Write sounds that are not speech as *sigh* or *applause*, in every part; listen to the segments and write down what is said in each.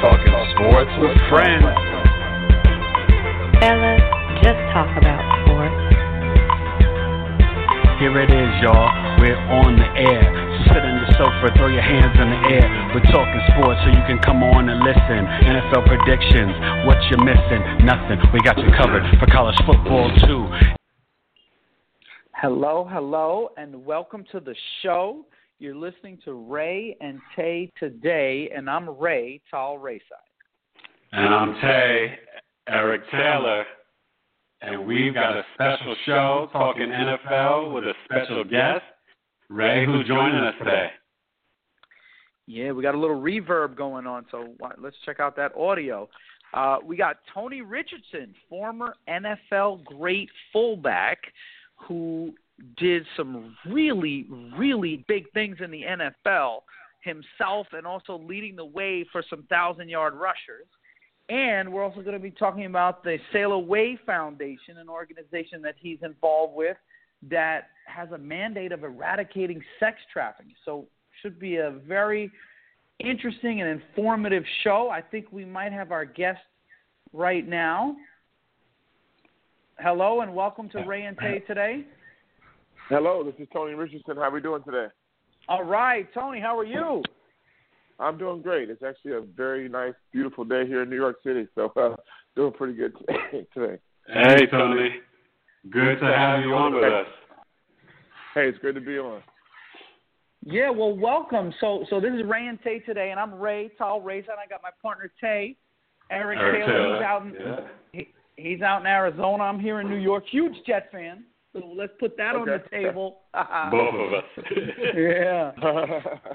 Talking sports with friends. Fellas, just talk about sports. Here it is, y'all. We're on the air. So sit on your sofa, throw your hands in the air. We're talking sports so you can come on and listen. NFL predictions, what you're missing, nothing. We got you covered for college football too. Hello, hello, and welcome to the show. You're listening to Rae and Tay today, and I'm Ray Tall Rayside. And I'm Tay, Eric Taylor, and we've got a special show talking NFL with a special guest, Ray, who's joining us today. Yeah, we got a little reverb going on, so let's check out that audio. Uh, we got Tony Richardson, former NFL great fullback, who did some really, really big things in the NFL himself and also leading the way for some thousand yard rushers. And we're also going to be talking about the Selah Way Foundation, an organization that he's involved with that has a mandate of eradicating sex trafficking. So, should be a very interesting and informative show. I think we might have our guest right now. Hello and welcome to Rae and Tay today. Hello, this is Tony Richardson. How are we doing today? All right, Tony, how are you? I'm doing great. It's actually a very nice, beautiful day here in New York City, so uh, doing pretty good *laughs* today. Hey, Tony. Good to have you on with us. Hey, it's good to be on. Yeah, well, welcome. So, so this is Rae and Tay today, and I'm Ray Tall Ray, and I got my partner Tay, Eric, Eric Taylor. Taylor, He's out in yeah. he, he's out in Arizona. I'm here in New York. Huge Jet fan. So let's put that on the table. *laughs* Both of us. *laughs* yeah. *laughs*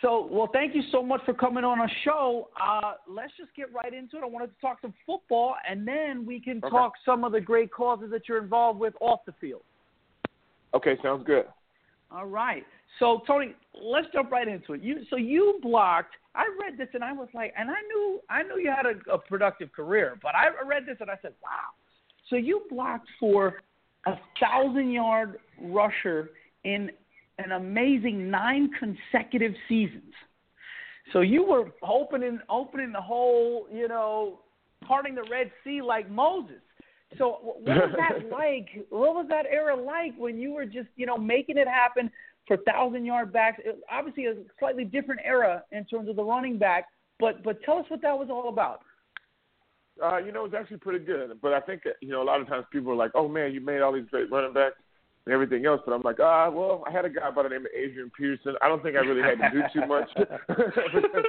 So, well, thank you so much for coming on our show. Uh, let's just get right into it. I wanted to talk some football, and then we can Okay. talk some of the great causes that you're involved with off the field. okay, sounds good. All right. So, Tony, let's jump right into it. You, so you blocked. I read this and I was like, and I knew, I knew you had a, a productive career, but I read this and I said, wow. So you blocked for a thousand yard rusher in an amazing nine consecutive seasons. So you were opening opening the whole, you know, parting the Red Sea like Moses. So what was that *laughs* like? What was that era like when you were just, you know, making it happen for thousand yard backs? It, obviously, a slightly different era in terms of the running back. But but tell us what that was all about. Uh, you know, it's actually pretty good. But I think you know, a lot of times people are like, "Oh man, you made all these great running backs and everything else." But I'm like, ah, well, I had a guy by the name of Adrian Peterson. I don't think I really had to do too much because,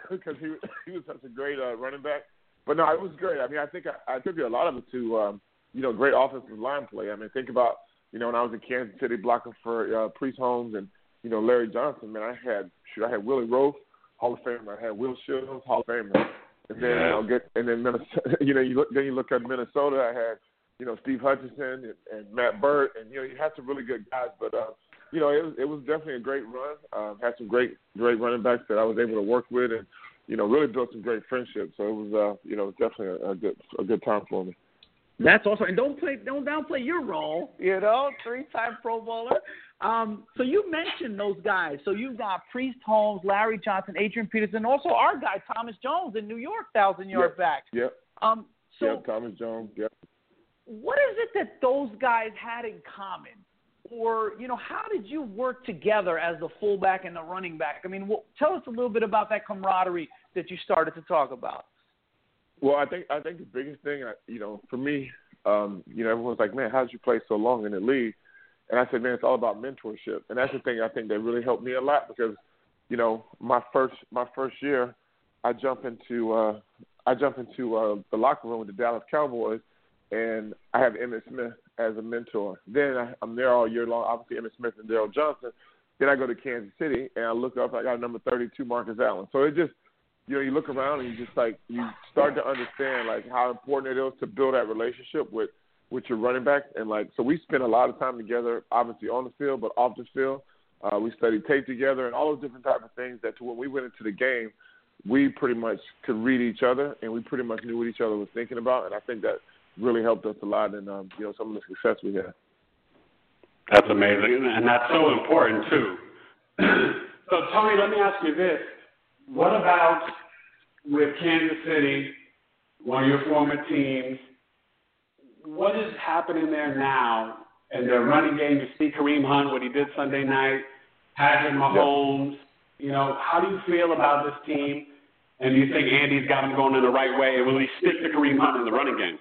*laughs* *laughs* because he he was such a great uh, running back. But no, it was great. I mean, I think I, I attribute a lot of it to um, you know great offensive line play. I mean, think about you know when I was in Kansas City blocking for uh, Priest Holmes and you know Larry Johnson. Man, I had shoot, I had Willie Roaf, Hall of Famer. I had Will Shields, Hall of Famer. And then you know get and then Minnesota, *laughs* you know you look then you look at Minnesota. I had you know Steve Hutchinson and, and Matt Birk, and you know you had some really good guys. But uh, you know it was it was definitely a great run. Um, had some great great running backs that I was able to work with, and you know really built some great friendships. So it was uh, you know definitely a, a good a good time for me. That's awesome. And don't play, don't downplay your role. You know, three-time Pro Bowler. Um, so you mentioned those guys. So you've got Priest Holmes, Larry Johnson, Adrian Peterson, also our guy Thomas Jones in New York, thousand-yard Yep. back. Yep. Um, so yep. Thomas Jones. Yep. what is it that those guys had in common? Or, you know, how did you work together as the fullback and the running back? I mean, well, tell us a little bit about that camaraderie that you started to talk about. Well, I think I think the biggest thing, you know, for me, um, you know, everyone's like, "Man, how did you play so long in the league?" And I said, "Man, it's all about mentorship." And that's the thing I think that really helped me a lot because, you know, my first my first year, I jump into uh, I jump into uh, the locker room with the Dallas Cowboys, and I have Emmitt Smith as a mentor. Then I, I'm there all year long. Obviously, Emmitt Smith and Daryl Johnston. Then I go to Kansas City and I look up. I got number 32, Marcus Allen. So it just, you know, you look around and you just like you start to understand like how important it is to build that relationship with with your running back. And like, so we spend a lot of time together, obviously on the field, but off the field. Uh, we studied tape together and all those different type of things that to when we went into the game, we pretty much could read each other and we pretty much knew what each other was thinking about. And I think that really helped us a lot in um, you know some of the success we had. That's amazing, and that's so important too. *clears throat* so Tony, let me ask you this: What about with Kansas City, one of your former teams? What is happening there now in their running game? You see Kareem Hunt, what he did Sunday night, Patrick Mahomes. You know, how do you feel about this team? And do you think Andy's got them going in the right way? And will he stick to Kareem Hunt in the running game?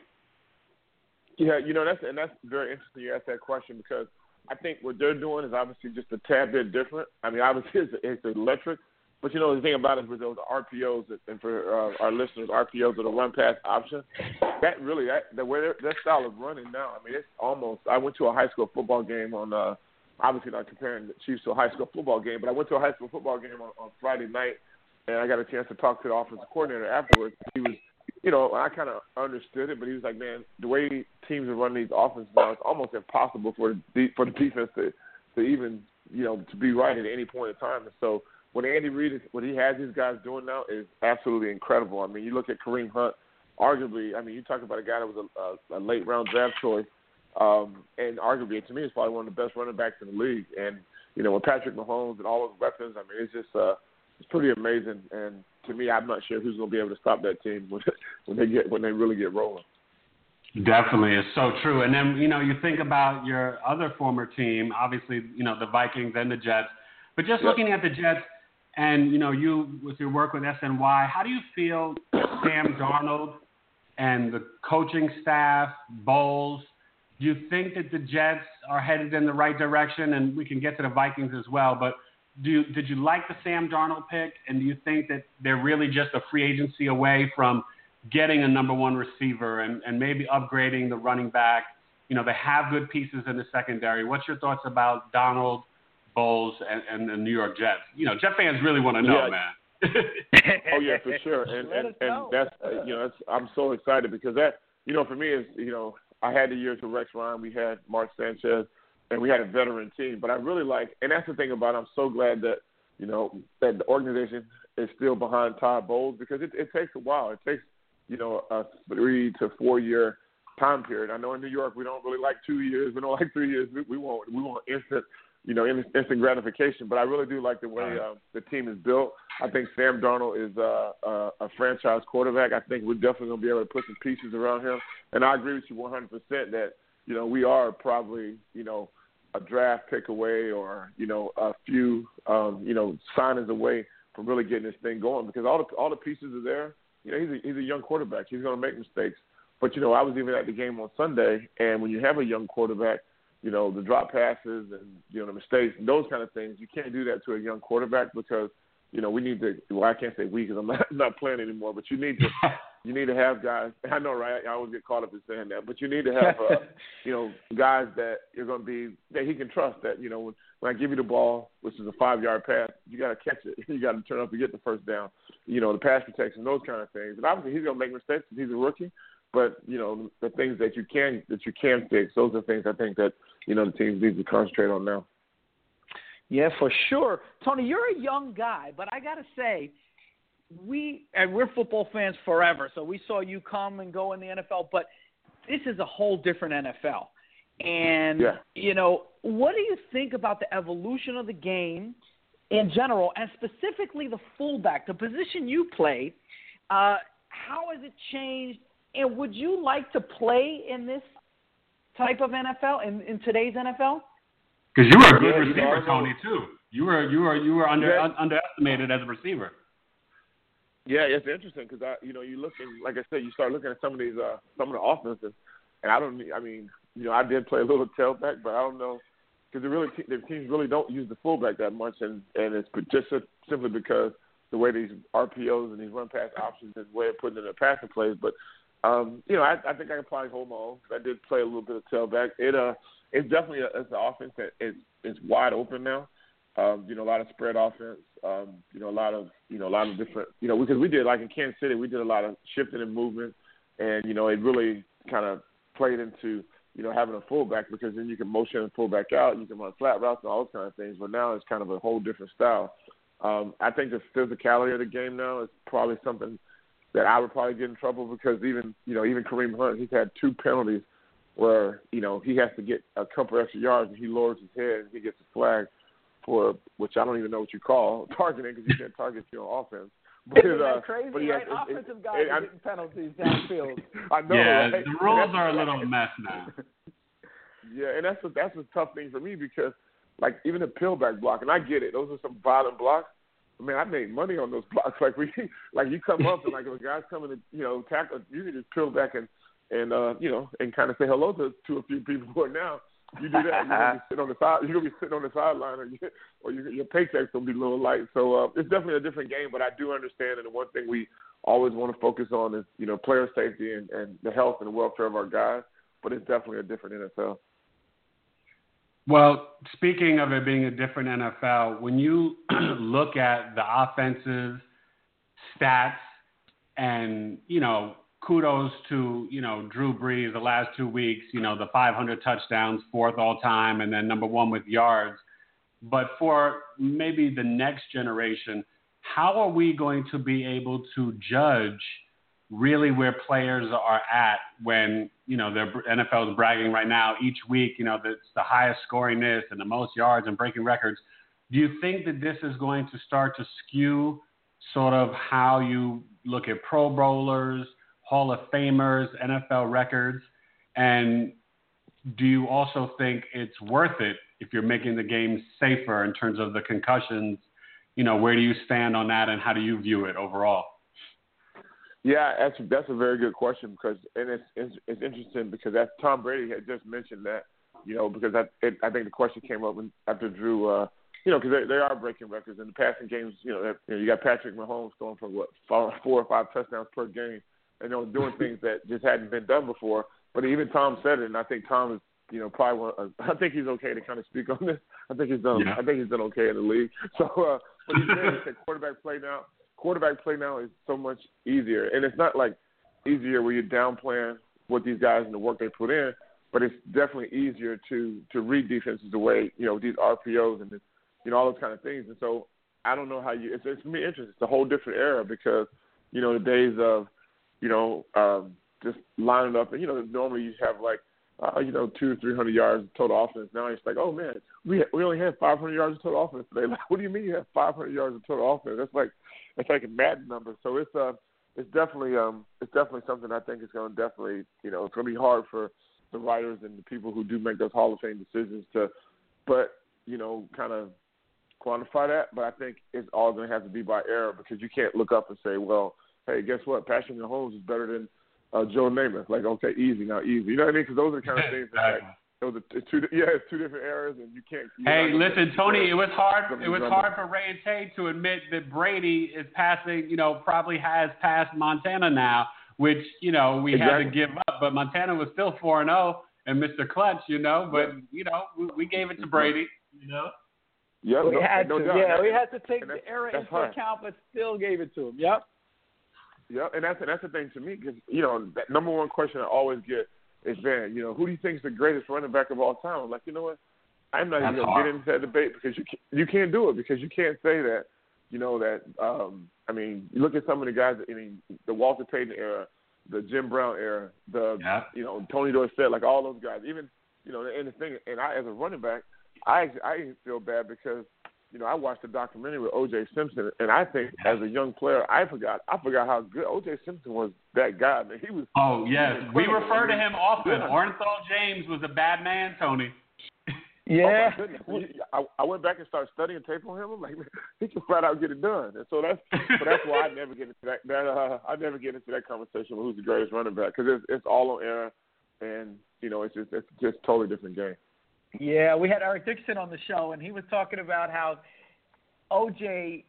Yeah, you know that's and that's very interesting. You asked that question because I think what they're doing is obviously just a tad bit different. I mean, obviously it's, it's electric, but you know the thing about it with those RPOs and for uh, our listeners, RPOs are the run pass option. That really that the way that style of running now. I mean, it's almost. I went to a high school football game on. uh Obviously, not comparing the Chiefs to a high school football game, but I went to a high school football game on, on Friday night, and I got a chance to talk to the offensive coordinator afterwards. He was you know, I kind of understood it, but he was like, man, the way teams are running these offenses now, it's almost impossible for the for the defense to to even you know to be right at any point in time. And so what Andy Reid is, what he has these guys doing now is absolutely incredible. I mean, you look at Kareem Hunt, arguably, I mean, you talk about a guy that was a, a, a late round draft choice, um, and arguably to me, is probably one of the best running backs in the league. And you know, with Patrick Mahomes and all those weapons, I mean, it's just uh, it's pretty amazing. And to me, I'm not sure who's going to be able to stop that team *laughs* when when they get when they really get rolling. Definitely, it's so true. And then you know you think about your other former team, obviously you know the Vikings and the Jets, but just yep. looking at the Jets and you know you with your work with SNY, how do you feel Sam Darnold and the coaching staff, Bowles? Do you think that the Jets are headed in the right direction? And we can get to the Vikings as well, but do you, did you like the Sam Darnold pick, and do you think that they're really just a free agency away from getting a number one receiver and, and maybe upgrading the running back? You know, they have good pieces in the secondary. What's your thoughts about Darnold, Bowles, and, and the New York Jets? You know, Jet fans really want to know, yeah. man. *laughs* oh yeah, for sure, and and, and that's uh, you know that's, I'm so excited because that you know for me is you know I had the years with Rex Ryan, we had Mark Sanchez, and we had a veteran team. But I really like, and that's the thing about. It, I'm so glad that you know that the organization is still behind Todd Bowles because it, it takes a while. It takes you know a three to four year time period. I know in New York we don't really like two years. We don't *laughs* like three years. We, we want we want instant you know instant gratification. But I really do like the way uh, the team is built. I think Sam Darnold is uh, a, a franchise quarterback. I think we're definitely going to be able to put some pieces around him. And I agree with you 100% that you know we are probably you know a draft pick away or you know a few um, you know signings away from really getting this thing going because all the all the pieces are there. You know, he's a, he's a young quarterback. He's going to make mistakes. But you know, I was even at the game on Sunday, and when you have a young quarterback, you know the drop passes and you know the mistakes and those kind of things, you can't do that to a young quarterback because you know we need to. Well, I can't say we because I'm not, *laughs* not playing anymore, but you need to *laughs* you need to have guys. I know, right? I always get caught up in saying that, but you need to have, uh, *laughs* you know, guys that you're going to be that he can trust. That you know, when, when I give you the ball, which is a five yard pass, you got to catch it. You got to turn up to get the first down. You know, the pass protection, those kind of things. And obviously, he's going to make mistakes because he's a rookie. But you know, the things that you can that you can fix, those are things I think that you know the teams need to concentrate on now. Yeah, for sure, Tony. You're a young guy, but I got to say we and we're football fans forever, so we saw you come and go in the NFL, but this is a whole different NFL. And yeah. you know, what do you think about the evolution of the game in general, and specifically the fullback, the position you play? Uh, how has it changed? And would you like to play in this type of NFL in, in today's NFL? Because you were a good yeah, receiver, Tony. Too. You were you were you were under yeah. un, underestimated as a receiver. Yeah, it's interesting because I, you know, you look and like I said, you start looking at some of these, uh, some of the offenses, and I don't, I mean, you know, I did play a little *laughs* tailback, but I don't know because the really the teams really don't use the fullback that much, and and it's just simply because the way these RPOs and these run pass options and the way of putting in the passing plays. But Um, you know, I, I think I can probably hold my own. I did play a little bit of tailback. It uh, it's definitely a, it's an offense that is is wide open now. Um, you know, a lot of spread offense. Um, you know, a lot of you know a lot of different. You know, because we did like in Kansas City, we did a lot of shifting and movement, and you know, it really kind of played into you know having a fullback because then you can motion a fullback out, you can run flat routes and all those kind of things. But now it's kind of a whole different style. Um, I think the physicality of the game now is probably something that I would probably get in trouble because even you know even Kareem Hunt he's had two penalties where you know he has to get a couple extra yards and he lowers his head and he gets a flag for which I don't even know what you call *laughs* targeting because you can't target your offense. *laughs* But, Isn't that uh, crazy? But right? Has, Offensive it, guys it, are getting penalties downfield. *laughs* I know. Yeah, right? the rules are a little mess now. yeah, and that's a, that's a tough thing for me because like even the pillback block, and I get it; those are some violent blocks man, I made money on those *laughs* blocks. Like we, like you come up and like a guy's coming to, you know, tackle, you can just peel back and and uh, you know, and kind of say hello to to a few people. *laughs* But now you do that, you're gonna be sitting on the side, you're gonna be sitting on the sideline, or you, or you, your paycheck's gonna be a little light. So uh, it's definitely a different game. But I do understand, and the one thing we always want to focus on is you know player safety and, and the health and welfare of our guys. But it's definitely a different NFL. Well, speaking of it being a different NFL, when you *clears throat* look at the offensive stats and, you know, kudos to, you know, Drew Brees the last two weeks, you know, the 500 touchdowns, fourth all time, and then number one with yards. But for maybe the next generation, how are we going to be able to judge – really where players are at when you know the NFL is bragging right now each week. You know that's the highest scoring this and the most yards and breaking records. Do you think that this is going to start to skew sort of how you look at Pro Bowlers, Hall of Famers, NFL records, and do you also think it's worth it if you're making the game safer in terms of the concussions? You know, where do you stand on that, and how do you view it overall? Yeah, that's that's a very good question because and it's it's, it's interesting because that Tom Brady had just mentioned that you know because I it, I think the question came up when, after Drew uh you know because they, they are breaking records in the passing games you know, you know you got Patrick Mahomes going for what four, four or five touchdowns per game and you know doing *laughs* things that just hadn't been done before. But even Tom said it and I think Tom is you know probably one, uh, *laughs* I think he's okay to kind of speak on this. I think he's done yeah. I think he's done okay in the league. *laughs* So uh but he said, he said quarterback play now quarterback play now is so much easier, and it's not like easier where you're downplaying what these guys and the work they put in, but it's definitely easier to to read defenses the way you know these RPOs and you know all those kind of things. And so I don't know how you. It's, it's me interesting. It's a whole different era because you know the days of you know um, just lining up and you know normally you have like uh, you know, two or three hundred yards of total offense. Now it's like, oh man, we we only had five hundred yards of total offense today. Like, *laughs* what do you mean you have five hundred yards of total offense? That's like it's like a Madden number. So it's uh it's definitely um it's definitely something I think is going to definitely you know it's going to be hard for the writers and the people who do make those Hall of Fame decisions to, but you know, kind of quantify that. But I think it's all going to have to be by error because you can't look up and say, well, hey, guess what? Patrick Mahomes is better than uh, Joe Namath. Like, okay, easy now, easy. You know what I mean? Because those are the kind of things that like, those are two, *laughs* yeah, it's two different eras, and you can't. You hey, listen, Tony, it was hard. It was hard for Ray and Tay to admit that Brady is passing. You know, probably has passed Montana now, which you know we exactly. had to give up. But Montana was still four and zero, oh, and Mr. Clutch, you know. But you know, we, we gave it to Brady. You know. Yeah, we no, had no to. Doubt. Yeah, we had to take the era into hard. account, but still gave it to him. Yep. Yeah, and that's and that's the thing to me because you know that number one question I always get is Van, you know, who do you think is the greatest running back of all time? I'm like, you know what? I'm not That's even gonna get into that debate because you can't, you can't do it because you can't say that. You know that. um I mean, you look at some of the guys. I mean, the Walter Payton era, the Jim Brown era, the yeah. you know Tony Dorsett, like all those guys. Even you know, and the thing, and I as a running back, I I feel bad because you know, I watched a documentary with O.J. Simpson, and I think as a young player, I forgot I forgot how good O.J. Simpson was. That guy, man, he was. Oh yes, we refer to him often. Yeah. James was a bad man, Tony. *laughs* Yeah. Oh. I, I went back and started studying tape on him. I'm like, *laughs* he can flat out get it done. And so that's so that's why I *laughs* never get into that. that uh, I never get into that conversation with who's the greatest running back because it's it's all on air, and you know it's just it's just totally different game. Yeah, we had Eric Dixon on the show, and he was talking about how OJ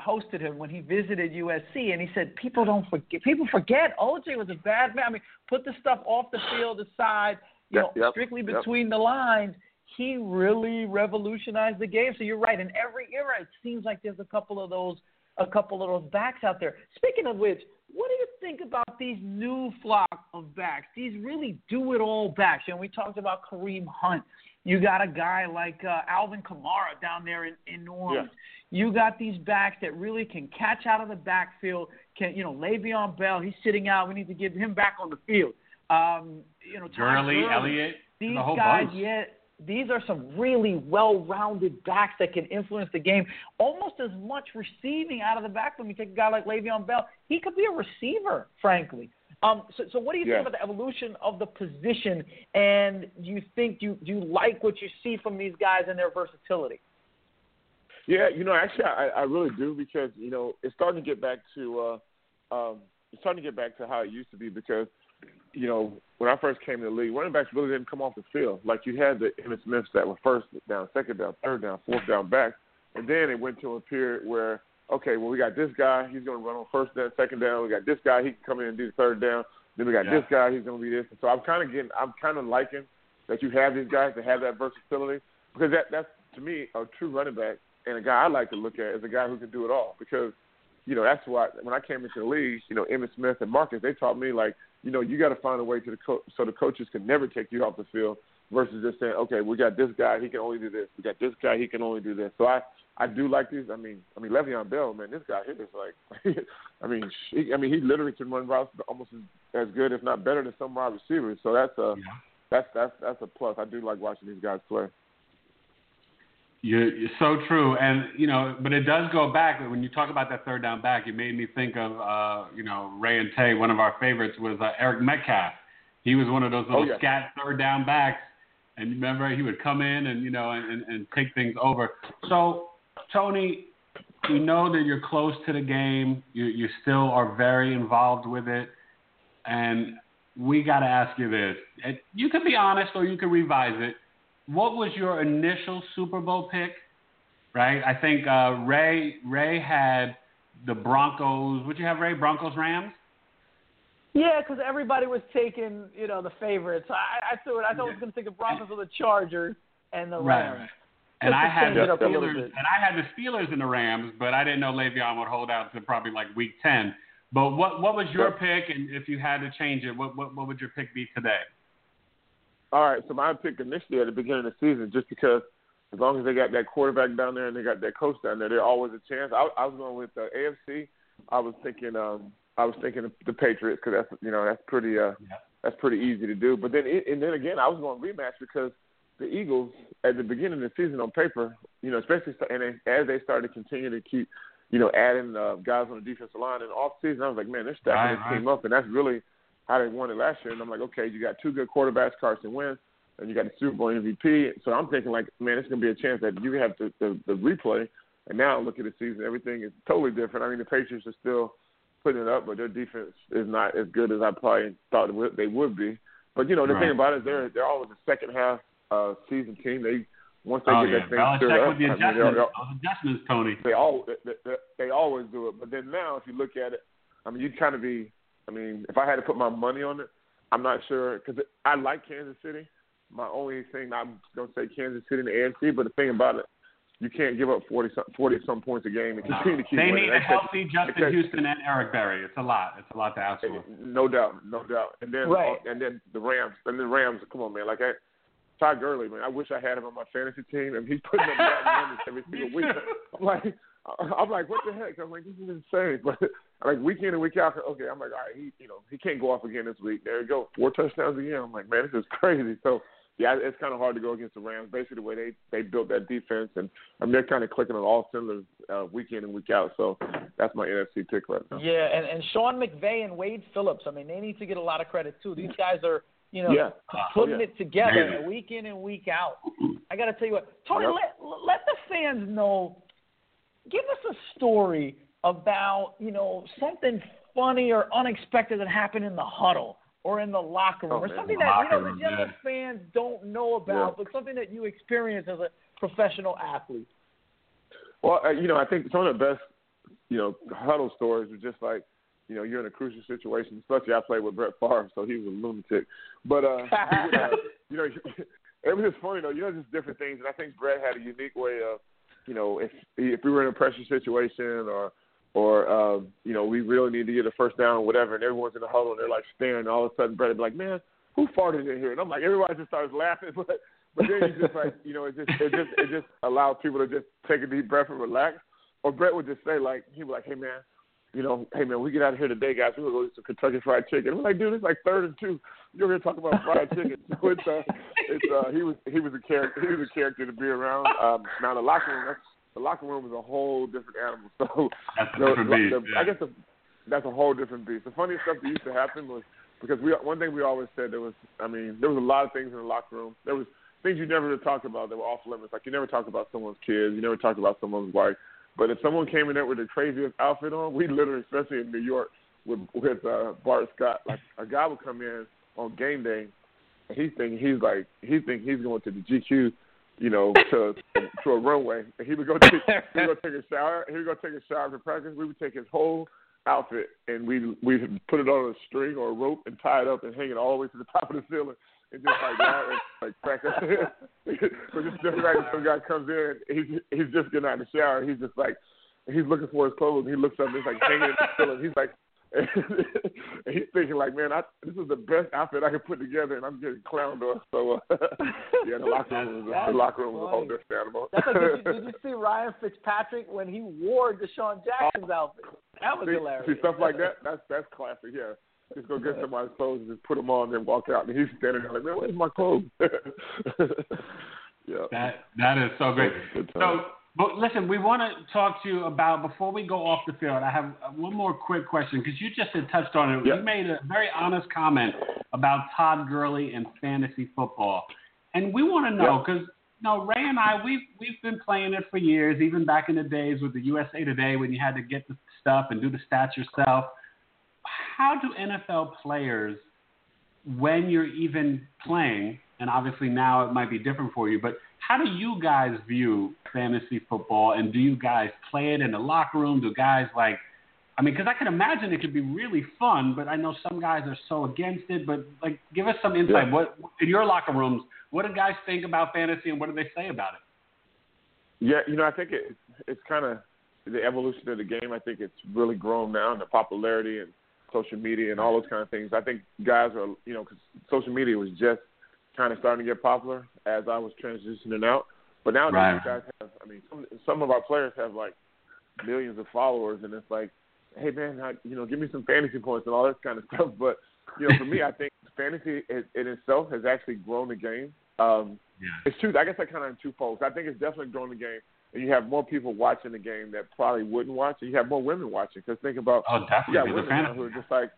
hosted him when he visited USC, and he said people don't forget. People forget OJ was a bad man. I mean, put the stuff off the field aside. You Yep, know, yep, strictly yep. between the lines. He really revolutionized the game. So you're right. In every era, it seems like there's a couple of those, a couple of those backs out there. Speaking of which, what do you think about these new flock of backs? These really do-it-all backs. And we talked about Kareem Hunt. You got a guy like uh, Alvin Kamara down there in, in New Orleans. You got these backs that really can catch out of the backfield. Can you know Le'Veon Bell? He's sitting out. We need to get him back on the field. Um, you know, Gurley. Elliott, These the whole guys, bunch. yeah, these are some really well-rounded backs that can influence the game almost as much receiving out of the backfield. You take a guy like Le'Veon Bell; he could be a receiver, frankly. Um, so, so what do you Yeah. think about the evolution of the position? And do you think you, do you like what you see from these guys and their versatility? Yeah, you know, actually, I, I really do because you know it's starting to get back to uh, um, it's starting to get back to how it used to be because you know when I first came to the league, running backs really didn't come off the field. Like you had the Emmitt Smiths that were first down, second down, third down, fourth down back, and then it went to a period where okay, well we got this guy, he's going to run on first down, second down. We got this guy, he can come in and do the third down. Then we got Yeah. this guy, he's going to be this. And so I'm kind of getting, I'm kind of liking that you have these guys that have that versatility because that that's to me a true running back and a guy I like to look at is a guy who can do it all because you know that's why when I came into the league, you know Emmitt Smith and Marcus they taught me like you know you got to find a way to the co- so the coaches can never take you off the field versus just saying okay we got this guy he can only do this we got this guy he can only do this so I I do like these I mean I mean Le'Veon Bell man this guy here is like *laughs* I mean he, I mean he literally can run routes almost as, as good if not better than some wide receivers so that's a Yeah. that's that's that's a plus I do like watching these guys play. You're, you're so true, and you know, but it does go back. When you talk about that third down back, it made me think of, uh, you know, Ray and Tay. One of our favorites was uh, Eric Metcalf. He was one of those little Oh, yeah. scat third down backs, and remember he would come in and you know and, and, and take things over. So, Tony, we know that you're close to the game. You you still are very involved with it, and we got to ask you this. You can be honest, or you can revise it what was your initial Super Bowl pick? Right, I think uh, Ray Ray had the Broncos. Would you have Ray Broncos Rams? Yeah, because everybody was taking you know the favorites. I, I threw it. I thought I was going to take the Broncos or the Chargers and the Right. Rams. And I had the it up a little Steelers, and I had the Steelers in the Rams, but I didn't know Le'Veon would hold out to probably like week ten. But what what was your pick? And if you had to change it, what what, what would your pick be today? All right, so my pick initially at the beginning of the season, just because as long as they got that quarterback down there and they got that coach down there, there's always a chance. I, I was going with the AFC. I was thinking, um, I was thinking the Patriots because that's you know that's pretty uh, Yeah. that's pretty easy to do. But then it, and then again, I was going rematch because the Eagles at the beginning of the season on paper, you know, especially and as they started to continue to keep, you know, adding uh, guys on the defensive line in the off season, I was like, man, they're stacking Right, this right. team up, and that's really how they won it last year. And I'm like, okay, you got two good quarterbacks, Carson Wentz, and you got the Super Bowl MVP. So I'm thinking like, man, it's gonna be a chance that you have the the, the replay. And now look at the season, everything is totally different. I mean, the Patriots are still putting it up, but their defense is not as good as I probably thought they would be. But you know, the Right. thing about it is they're they're always a second half uh, season team. They once they oh get yeah, that thing stirred up, with the I mean, they're- adjustments. they're- Those adjustments, Tony. they all they, they, they always do it. But then now, if you look at it, I mean, you'd kind of be. I mean, if I had to put my money on it, I'm not sure because I like Kansas City. My only thing I'm gonna say Kansas City in the AFC, but the thing about it, you can't give up 40 some, 40 some points a game and continue to keep They winning. need a healthy Justin because- Houston and Eric Berry. It's a lot. It's a lot to ask for. No doubt, no doubt. And then Right. and then the Rams, and the Rams. Come on, man. Like I, Todd Gurley, man. I wish I had him on my fantasy team, and he's putting up bad numbers every *laughs* single week. I'm like, I'm like, what the heck? I'm like, this is insane. But like week in and week out, okay. I'm like, all right, he, you know, he can't go off again this week. There you go, four touchdowns again. I'm like, man, this is crazy. So. Yeah, it's kind of hard to go against the Rams. Basically, the way they they built that defense, and I mean, they're kind of clicking on all cylinders uh, week in and week out. So that's my NFC pick right now. Yeah, and and Sean McVay and Wade Phillips. I mean, they need to get a lot of credit too. These guys are, you know, Yeah. putting Oh, yeah. it together week in and week out. I got to tell you what, Tony, Yep. let let the fans know. Give us a story about you know something funny or unexpected that happened in the huddle or in the locker room Oh, or something that you know room, the general fans don't know about, but something that you experience as a professional athlete. Well, uh, you know, I think some of the best you know, huddle stories are just like, you know, you're in a crucial situation. Especially I played with Brett Favre, so he was a lunatic. But uh, *laughs* would, *laughs* uh you know, it was just funny though. You know, just different things, and I think Brett had a unique way of, you know, if if we were in a pressure situation or or um, you know, we really need to get a first down or whatever, and everyone's in the huddle and they're like staring. And all of a sudden, Brett would be like, "Man, who farted in here?" And I'm like, everybody just starts laughing, *laughs* but but then he's just like, you know, it just it just it just allows people to just take a deep breath and relax. Or Brett would just say like, he'd be like, "Hey man, you know, hey man, we get out of here today, guys. We're gonna go get some Kentucky Fried Chicken." We're like, "Dude, it's like third and two. You're here talking about fried chicken." *laughs* So it's uh, it's uh, he was he was a character he was a character to be around. Um, now the locker room, that's, the locker room was a whole different animal. *laughs* So That's a the, different the, beast, the, yeah. I guess the, that's a whole different beast. The funniest stuff that used to happen was because we one thing we always said there was I mean there was a lot of things in the locker room. There was things you never talked about that were off limits. Like you never talked about someone's kids, you never talked about someone's wife. But if someone came in there with the craziest outfit on, we literally, especially in New York with with uh, Bart Scott, like a guy would come in on game day, and he think he's like he think he's going to the GQ, you know, to to a runway, and he would go take he would go take a shower. He would go take a shower for practice. We would take his whole outfit and we we put it on a string or a rope and tie it up and hang it all the way to the top of the ceiling and just like that and like crack up. *laughs* so just just like some guy comes in, he's he's just getting out of the shower. And he's just like he's looking for his clothes. And he looks up and it's like hanging in the ceiling. He's like. and *laughs* he's thinking like, man, I, this is the best outfit I could put together, and I'm getting clowned on. So, uh, *laughs* yeah, the locker room was the locker room was a whole different animal. That's like, did, you, did you see Ryan Fitzpatrick when he wore DeSean Jackson's outfit? That was see, hilarious. See stuff like that. That's that's classic. Yeah, just go get somebody's clothes and just put them on, and then walk out. And he's standing there like, man, where's my clothes? *laughs* yeah. That that is so great. So, but listen, we want to talk to you about before we go off the field. I have one more quick question because you just had touched on it. Yeah. You made a very honest comment about Todd Gurley and fantasy football, and we want to know because. you know, Ray and I, we've we've been playing it for years, even back in the days with the USA Today when you had to get the stuff and do the stats yourself. How do NFL players, when you're even playing, and obviously now it might be different for you, but how do you guys view fantasy football, and do you guys play it in the locker room? Do guys like, I mean, because I can imagine it could be really fun, but I know some guys are so against it. But like, give us some insight. Yeah. What in your locker rooms? What do guys think about fantasy, and what do they say about it? Yeah, you know, I think it, it's kind of the evolution of the game. I think it's really grown now, and the popularity and social media and all those kind of things. I think guys are, you know, because social media was just kind of starting to get popular as I was transitioning out. But now Right. these guys have, I mean, some some of our players have like millions of followers, and it's like, hey man, I, you know, give me some fantasy points and all this kind of *laughs* stuff. But you know, for me, I think fantasy in, in itself has actually grown the game. Um, Yeah. it's two. I guess I kind of in two folds. I think it's definitely grown the game, and you have more people watching the game that probably wouldn't watch it. You have more women watching because think about Oh, definitely. the women now who are just like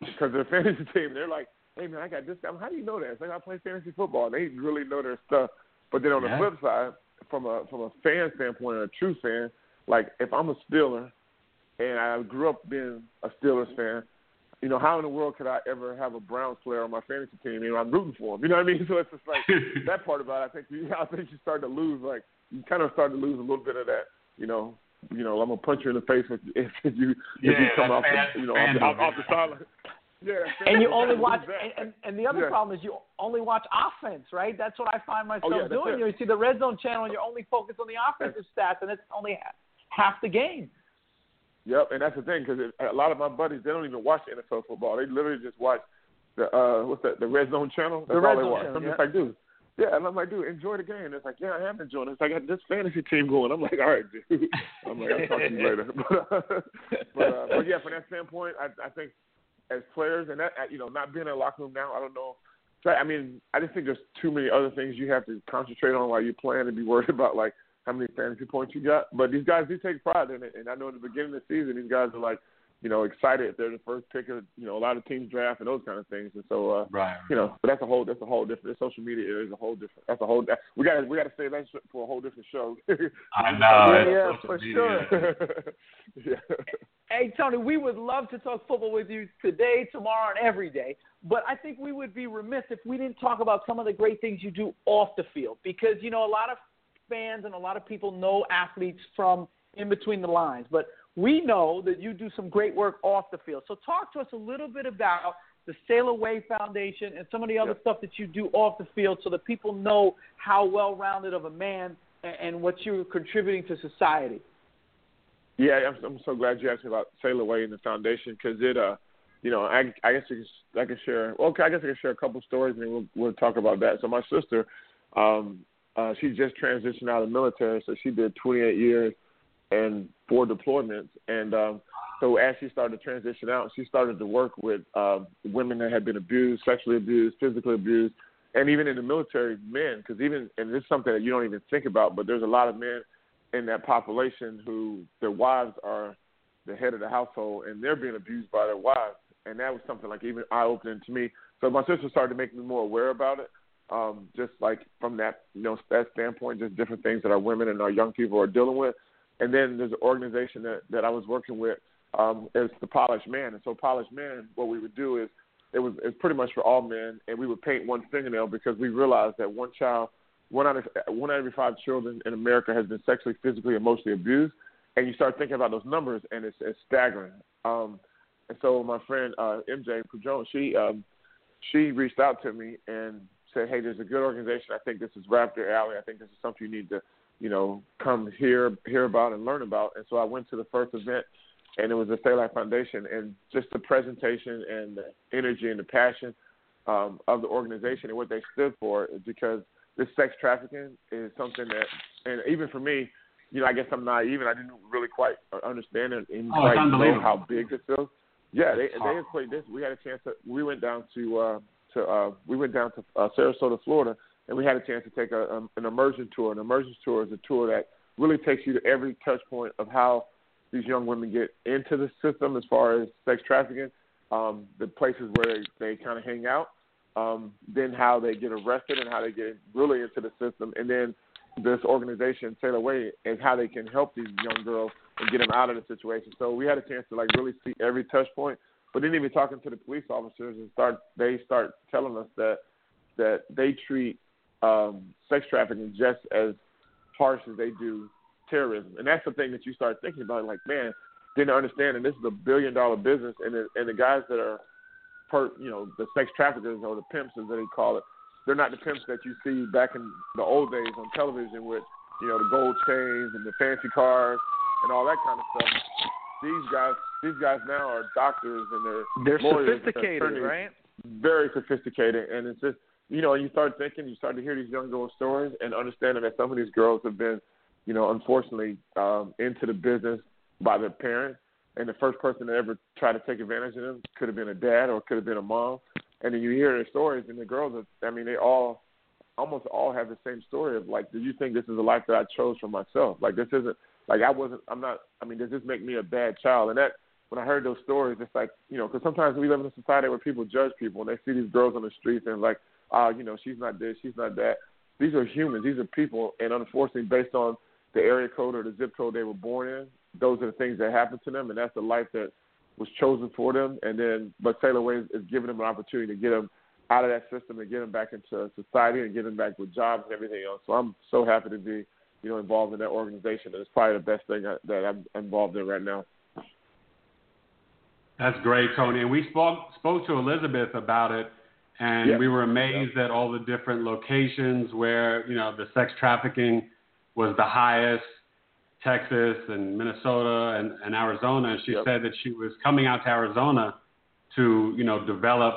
because they're *laughs* fantasy team. They're like, hey man, I got this. guy. How do you know that? It's like I play fantasy football. They really know their stuff. But then on Yeah. the flip side, from a from a fan standpoint, a true fan, like if I'm a Steeler and I grew up being a Steelers fan, you know, how in the world could I ever have a Browns player on my fantasy team? You know, I'm rooting for him. You know what I mean? *laughs* So it's just like *laughs* that part about it. I think you, I think you start to lose, like you kind of start to lose a little bit of that. You know, you know, I'm gonna punch you in the face if, if you if you come off fan- the, you know off, the- fandom, off, off the yeah. sideline. Yeah, and you only watch, lose and, and, and the other Yeah. problem is you only watch offense, right? That's what I find myself Oh, yeah, doing. You, know, you see the red zone channel, and you're only focused on the offensive stats, and it's only half, half the game. Yep, and that's the thing because a lot of my buddies they don't even watch NFL football. They literally just watch the uh what's that the Red Zone channel. That's The Red all they Zone watch. channel, I'm just like, dude. Yeah, and I'm like, dude, enjoy the game. It's like, yeah, I am enjoying it. It's like, I got this fantasy team going. I'm like, all right, dude. I'm like, I'll talk to you *laughs* later. *laughs* But, uh, but, uh, but yeah, from that standpoint, I, I think as players and that, uh, you know, not being in a locker room now, I don't know. I mean, I just think there's too many other things you have to concentrate on while you're playing and be worried about like how many fantasy points you got. But these guys do take pride in it, and I know in the beginning of the season, these guys are like, you know, excited if they're the first pick of, you know, a lot of teams draft and those kind of things. And so, uh, Right. you know, but that's a whole that's a whole different. Social media is a whole different. That's a whole. That, we got to we got to say that for a whole different show. *laughs* I know. it's Yeah, for media. sure. *laughs* yeah. Hey, Tony, we would love to talk football with you today, tomorrow, and every day. But I think we would be remiss if we didn't talk about some of the great things you do off the field. Because, you know, a lot of fans and a lot of people know athletes from in between the lines. But we know that you do some great work off the field. So talk to us a little bit about the Selah Way Foundation and some of the other Yep. stuff that you do off the field so that people know how well rounded of a man and, what you're contributing to society. Yeah, I'm, I'm so glad you asked me about Selah Way and the foundation because it, uh, you know, I, I guess you can, I can share. Well, I guess I can share a couple stories and we'll, we'll talk about that. So my sister, um, uh, she just transitioned out of the military, so she did 28 years and four deployments. And um, so as she started to transition out, she started to work with um, women that had been abused, sexually abused, physically abused, and even in the military, men. Because even and this is something that you don't even think about, but there's a lot of men in that population who their wives are the head of the household and they're being abused by their wives. And that was something like even eye opening to me. So my sister started to make me more aware about it. Um, just like from that, you know, that standpoint, just different things that our women and our young people are dealing with. And then there's an organization that, that I was working with. Um, it's the Polished Man. And so Polished Man, what we would do is it was it's pretty much for all men, and we would paint one fingernail because we realized that one child, one out of one out of every five children in America has been sexually, physically, emotionally abused. And you start thinking about those numbers, and it's, it's staggering. Um, and so my friend uh, MJ Jones, she um, she reached out to me and said, "Hey, there's a good organization. I think this is your alley. I think this is something you need to, you know, come hear hear about and learn about." And so I went to the first event, and it was the Life Foundation, and just the presentation and the energy and the passion um, of the organization and what they stood for is because this sex trafficking is something that, and even for me, you know, I guess I'm naive and I didn't really quite understand it and Oh, quite know how big this is. Yeah, they they equate this. We had a chance to. We went down to uh, to uh, we went down to uh, Sarasota, Florida, and we had a chance to take a, um, an immersion tour. An immersion tour is a tour that really takes you to every touch point of how these young women get into the system as far as sex trafficking, um, the places where they, they kind of hang out, um, then how they get arrested and how they get really into the system, and then this organization, Selah Way, and how they can help these young girls and get them out of the situation. So we had a chance to like really see every touch point. But then even talking to the police officers and start they start telling us that that they treat um, sex trafficking just as harsh as they do terrorism. And that's the thing that you start thinking about, like, man, didn't understand and this is a billion dollar business and the and the guys that are per you know, the sex traffickers or the pimps as they call it, they're not the pimps that you see back in the old days on television with, you know, the gold chains and the fancy cars and all that kind of stuff. These guys, these guys now are doctors and they're They're lawyers, sophisticated, attorneys, right? Very sophisticated, and it's just you know, you start thinking, you start to hear these young girls' stories, and understanding that some of these girls have been, you know, unfortunately um, into the business by their parents, and the first person that ever tried to take advantage of them could have been a dad or could have been a mom, and then you hear their stories, and the girls, are, I mean, they all almost all have the same story of like, do you think this is a life that I chose for myself? Like this isn't like I wasn't. I'm not. I mean, does this make me a bad child? And that when I heard those stories, it's like you know, because sometimes we live in a society where people judge people and they see these girls on the streets and like, oh, you know, she's not this, she's not that. These are humans. These are people, and unfortunately, based on the area code or the zip code they were born in, those are the things that happen to them, and that's the life that was chosen for them. And then, but Selah Way is, is giving them an opportunity to get them out of that system and get them back into society and get them back with jobs and everything else. So I'm so happy to be, you know, involved in that organization. And it's probably the best thing I, that I'm involved in right now. That's great, Tony. And we spoke spoke to Elizabeth about it, and Yeah. we were amazed at all the different locations where you know the sex trafficking was the highest. Texas and Minnesota and, and Arizona. And she Yep. said that she was coming out to Arizona to you know develop,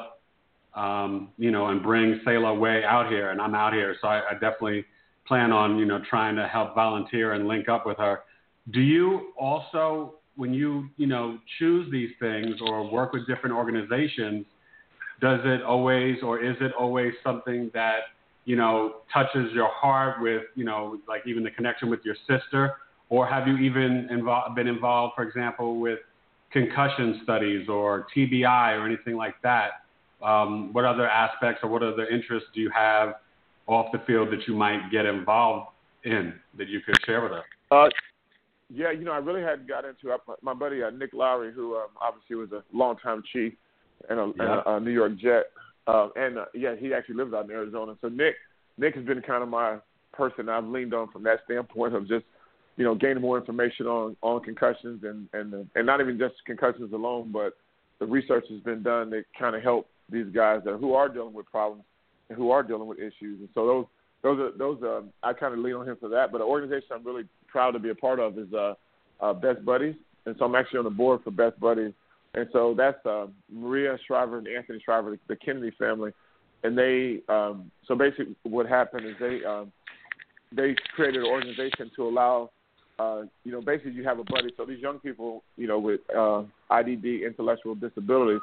um, you know, and bring Selah Way out here. And I'm out here, so I, I definitely plan on you know trying to help volunteer and link up with her. Do you also, when you you know choose these things or work with different organizations, does it always or is it always something that you know touches your heart with you know like even the connection with your sister, or have you even been involved, for example, with concussion studies or TBI or anything like that? Um, what other aspects or what other interests do you have off the field that you might get involved in that you could share with us? Uh, yeah, you know, I really hadn't got into it. My, my buddy uh, Nick Lowery, who um, obviously was a longtime chief and a, and a, a New York Jet, uh, and uh, yeah, he actually lives out in Arizona. So Nick, Nick has been kind of my person I've leaned on from that standpoint of just you know, gaining more information on on concussions and and and not even just concussions alone, but the research has been done that kind of help these guys that who are dealing with problems and who are dealing with issues. And so those those are those are I kind of lean on him for that. But an organization I'm really proud to be a part of is uh, uh, Best Buddies, and so I'm actually on the board for Best Buddies. And so that's uh, Maria Shriver and Anthony Shriver, the, Kennedy family, and they um, so basically what happened is they um, they created an organization to allow uh, you know basically you have a buddy. So these young people, you know, with uh, IDD, intellectual disabilities,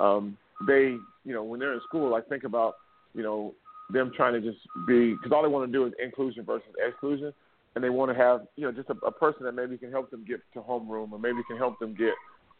um, they you know when they're in school, like think about you know them trying to just be because all they want to do is inclusion versus exclusion, and they want to have you know just a, a person that maybe can help them get to homeroom or maybe can help them get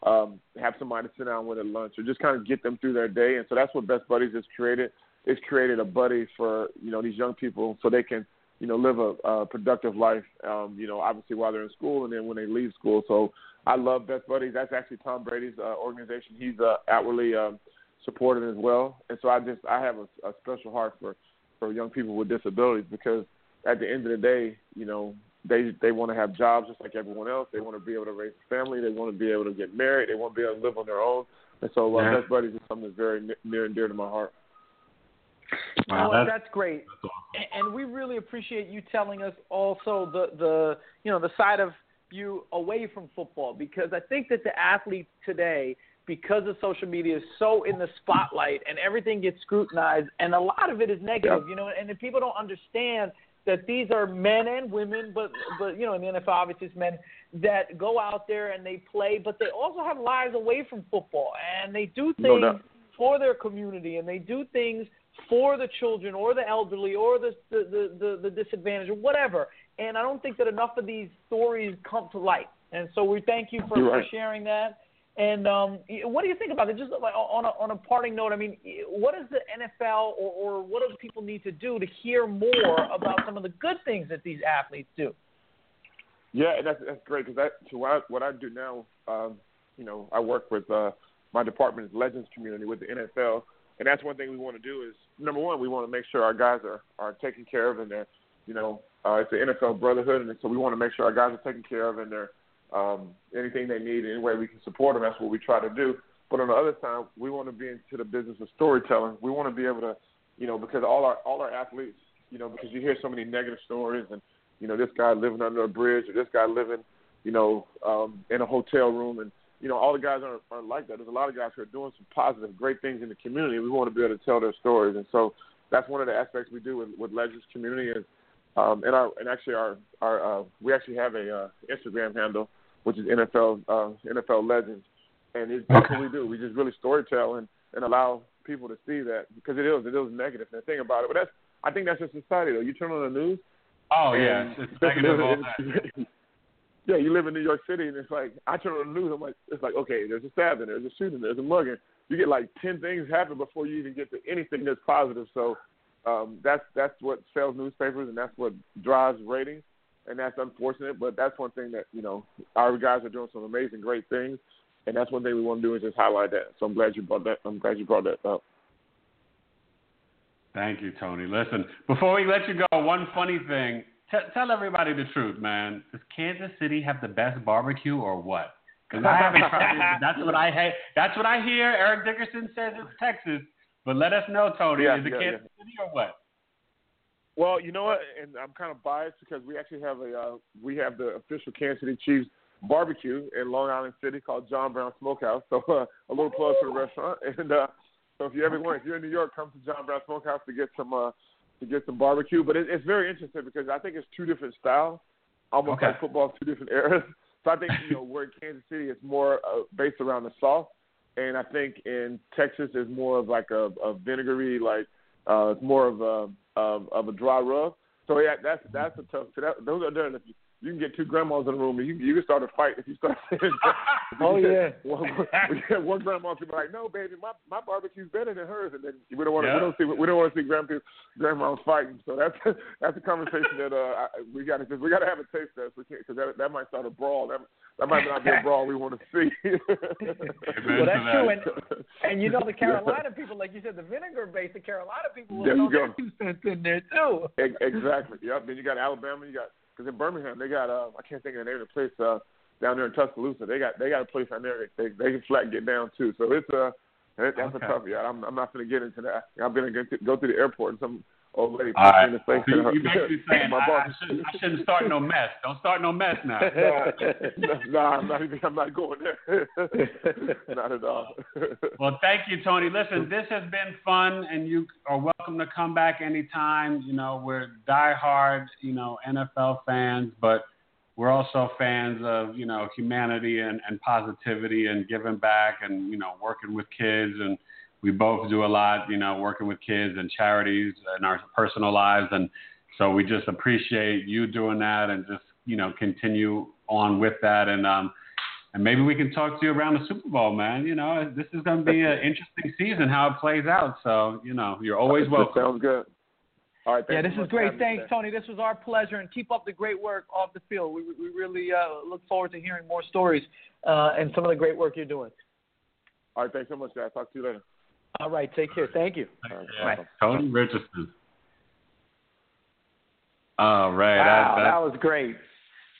um, have somebody sit down with at lunch or just kind of get them through their day. And so that's what Best Buddies has created. It's created a buddy for you know these young people so they can you know live a, a productive life. Um, you know, obviously while they're in school and then when they leave school. So I love Best Buddies. That's actually Tom Brady's uh, organization. He's uh, outwardly um, supported as well. And so I just I have a, a special heart for for young people with disabilities because at the end of the day, you know, they they want to have jobs just like everyone else. They want to be able to raise a family. They want to be able to get married. They want to be able to live on their own. And so, uh, Yeah. Best Buddies is something that's very near and dear to my heart. Wow, well, that's- that's great. That's awesome. And- and we really appreciate you telling us also the the you know the side of you away from football because I think that the athlete today because of social media is so in the spotlight and everything gets scrutinized and a lot of it is negative Yeah. you know and if people don't understand that these are men and women but but you know in the NFL obviously it's men that go out there and they play but they also have lives away from football and they do things doubt. for their community and they do things for the children or the elderly or the the, the, the, the disadvantaged or whatever. And I don't think that enough of these stories come to light. And so we thank you for, You're for sharing that. And um, what do you think about it? Just like on a, on a parting note, I mean, what does the NFL or, or what do people need to do to hear more about some of the good things that these athletes do? Yeah, and that's that's great because that so what I, what I do now, um, you know, I work with uh, my department is Legends Community with the NFL, and that's one thing we want to do is number one, we want to make sure our guys are are taken care of and they're, you know, uh, it's an NFL brotherhood, and so we want to make sure our guys are taken care of and they're um, anything they need, any way we can support them. That's what we try to do. But on the other side, we want to be into the business of storytelling. We want to be able to, you know, because all our all our athletes, you know, because you hear so many negative stories and you know, this guy living under a bridge or this guy living, you know, um, in a hotel room. And, you know, all the guys aren't, aren't like that. There's a lot of guys who are doing some positive, great things in the community. We want to be able to tell their stories. And so that's one of the aspects we do with, with Legends Community. And, um, and, our, and actually, our, our uh, we actually have a uh, Instagram handle, which is NFL, uh, NFL Legends. And it's, that's what we do. We just really storytell and, and allow people to see that because it is, it is negative. And the thing about it, but that's, I think that's just society, though. You turn on the news, Oh yeah, it's, it's negative all day. *laughs* yeah, you live in New York City, and it's like I turn on the news. I'm like, it's like okay, there's a stabbing, there's a shooting, there's a mugging. You get like ten things happen before you even get to anything that's positive. So um, that's that's what sells newspapers, and that's what drives ratings, and that's unfortunate. But that's one thing that you know our guys are doing some amazing, great things, and that's one thing we want to do is just highlight that. So I'm glad you brought that. I'm glad you brought that up. Thank you, Tony. Listen, before we let you go, one funny thing. T- tell everybody the truth, man. Does Kansas City have the best barbecue or what? Because I haven't tried it. *laughs* That's what I ha- That's what I hear. Eric Dickerson says it's Texas, but let us know, Tony. Yeah, is it yeah, Kansas City or what? Well, you know what, and I'm kind of biased because we actually have a uh, we have the official Kansas City Chiefs barbecue in Long Island City called John Brown Smokehouse. *laughs* So uh, a little plug for the restaurant. *laughs* And uh, so if you ever want, if you're in New York, come to John Brown Smokehouse to get some uh, to get some barbecue. But it, it's very interesting because I think it's two different styles, almost Okay. like football, two different eras. *laughs* So I think you know where in Kansas City it's more uh, based around the sauce, and I think in Texas it's more of like a, a vinegary, like uh, it's more of a of, of a dry rub. So yeah, that's that's a tough. So that, those are done. If you, you can get two grandmas in the room, and you you can start a fight if you start. Saying. *laughs* oh, yeah. one, one, one grandma can be like, "No, baby, my my barbecue's better than hers," and then we don't want to Yeah. we don't see we don't want to see grandpa grandmas fighting. So that's that's a conversation that uh I- we got to we got to have a taste test. We can't because that that might start a brawl. That that might not be a brawl we want *laughs* to see. Well, that's true. And, and you know, the Carolina people, like you said, the vinegar based, the Carolina people will There throw their two cents in there, too. Ex- exactly. Yep. Then you got Alabama. You got because in Birmingham they got uh, I can't think of the name of the place uh, down there in Tuscaloosa. They got they got a place down there they they can flat get down too. So it's a uh, that's Okay. a tough yard. I'm I'm not going to get into that. I'm going to go through the airport and some old lady All punched right. in the face. So you, and her- basically *laughs* saying my I, I, shouldn't, I shouldn't start no mess. Don't start no mess now. *laughs* no, no, I'm not even. I'm not going there. *laughs* not at all. Well, thank you, Tony. Listen, this has been fun, and you are welcome to come back anytime. You know, we're diehard, you know, NFL fans, but we're also fans of, you know, humanity and, and positivity and giving back and, you know, working with kids. And we both do a lot, you know, working with kids and charities in our personal lives. And so we just appreciate you doing that and just, you know, continue on with that. And, um, and maybe we can talk to you around the Super Bowl, man. You know, this is going to be an interesting season how it plays out. So, you know, you're always That welcome. Sounds good. All right. Yeah, this is great. Thanks, today. Tony. This was our pleasure, and keep up the great work off the field. We we really uh, look forward to hearing more stories uh, and some of the great work you're doing. All right. Thanks so much, guys. Talk to you later. All right, take care. Thank you. Yeah. Tony Richardson. All right. Wow, that, that was great.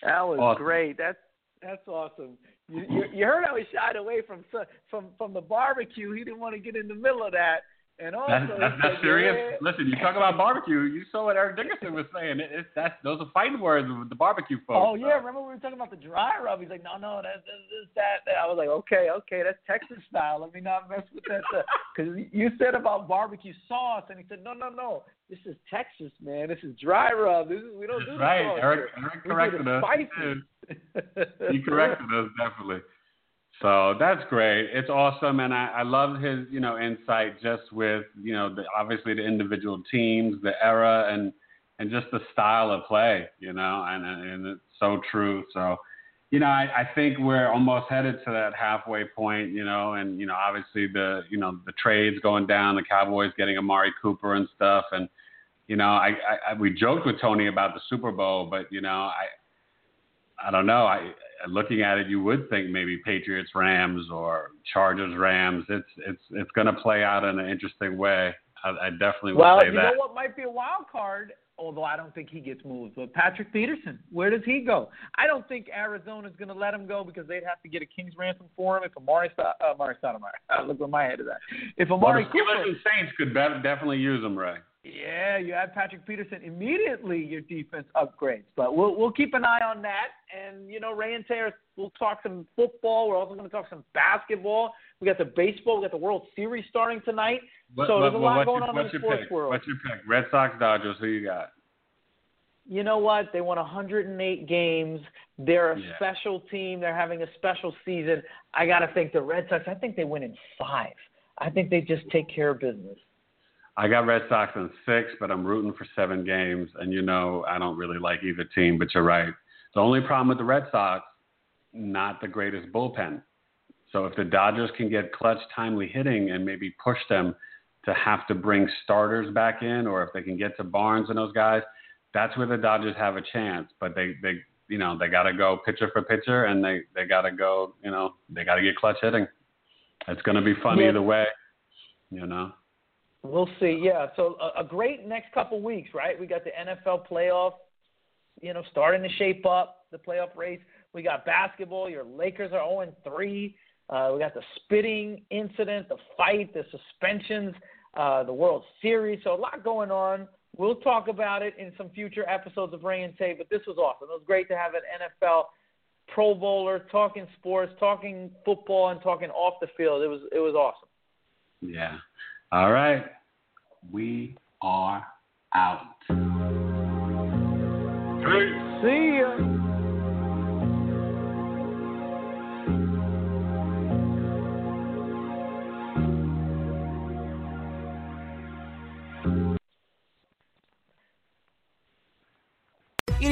That was Awesome. great. That's that's awesome. You, you you heard how he shied away from from from the barbecue. He didn't want to get in the middle of that. And also, that's, that's, that's serious. Listen, you talk about barbecue. You saw what Eric Dickerson was saying. It, it's that's those are fighting words with the barbecue folks. Oh yeah, remember we were talking about the dry rub? He's like, no, no, that's this, that, that. I was like, okay, okay, that's Texas style. Let me not mess with that because you said about barbecue sauce, and he said, no, no, no, this is Texas, man. This is dry rub. This is we don't That's do right. sauce Eric. Eric corrected us. spicy. he corrected us definitely. So that's great. It's awesome, and I, I love his you know insight just with you know the, obviously the individual teams, the era, and and just the style of play. You know, and and, it's so true. So. You know, I, I think we're almost headed to that halfway point, you know, and you know, obviously the you know the trades going down, the Cowboys getting Amari Cooper and stuff, and you know, I, I we joked with Tony about the Super Bowl, but you know, I I don't know. I looking at it, you would think maybe Patriots Rams or Chargers Rams. It's it's it's going to play out in an interesting way. I, I definitely would Well, say you know what might be a wild card, although I don't think he gets moved. But Patrick Peterson, where does he go? I don't think Arizona's going to let him go because they'd have to get a king's ransom for him. If Amari, uh, Amari Stoudemire, *laughs* look where my head is at. If well, Amari the Cooper, Saints could be- definitely use him, Rae. yeah, you add Patrick Peterson, immediately your defense upgrades. But we'll we'll keep an eye on that. And you know, Rae and Taylor, we'll talk some football. We're also going to talk some basketball. We got the baseball. We got the World Series starting tonight. What, so what, there's a lot going your, on in the your sports pick? world. What's your pick? Red Sox, Dodgers. Who you got? you know what? They won 108 games. They're a Yeah. special team. They're having a special season. I got to think the Red Sox. I think they win in five. I think they just take care of business. I got Red Sox in six, but I'm rooting for seven games. And you know, I don't really like either team, but you're right. The only problem with the Red Sox, not the greatest bullpen. So if the Dodgers can get clutch, timely hitting and maybe push them to have to bring starters back in, or if they can get to Barnes and those guys, that's where the Dodgers have a chance. But they, they, you know, they got to go pitcher for pitcher, and they, they got to go, you know, they got to get clutch hitting. It's going to be fun Yeah. either way, you know. We'll see. Yeah. So a, a great next couple weeks, right? We got the NFL playoff, you know, starting to shape up the playoff race. We got basketball. Your Lakers are 0 3. Uh, we got the spitting incident, the fight, the suspensions, uh, the World Series. So a lot going on. We'll talk about it in some future episodes of Rae and Tay. But this was awesome. It was great to have an NFL Pro Bowler talking sports, talking football, and talking off the field. It was it was awesome. Yeah. All right. We are out. See ya.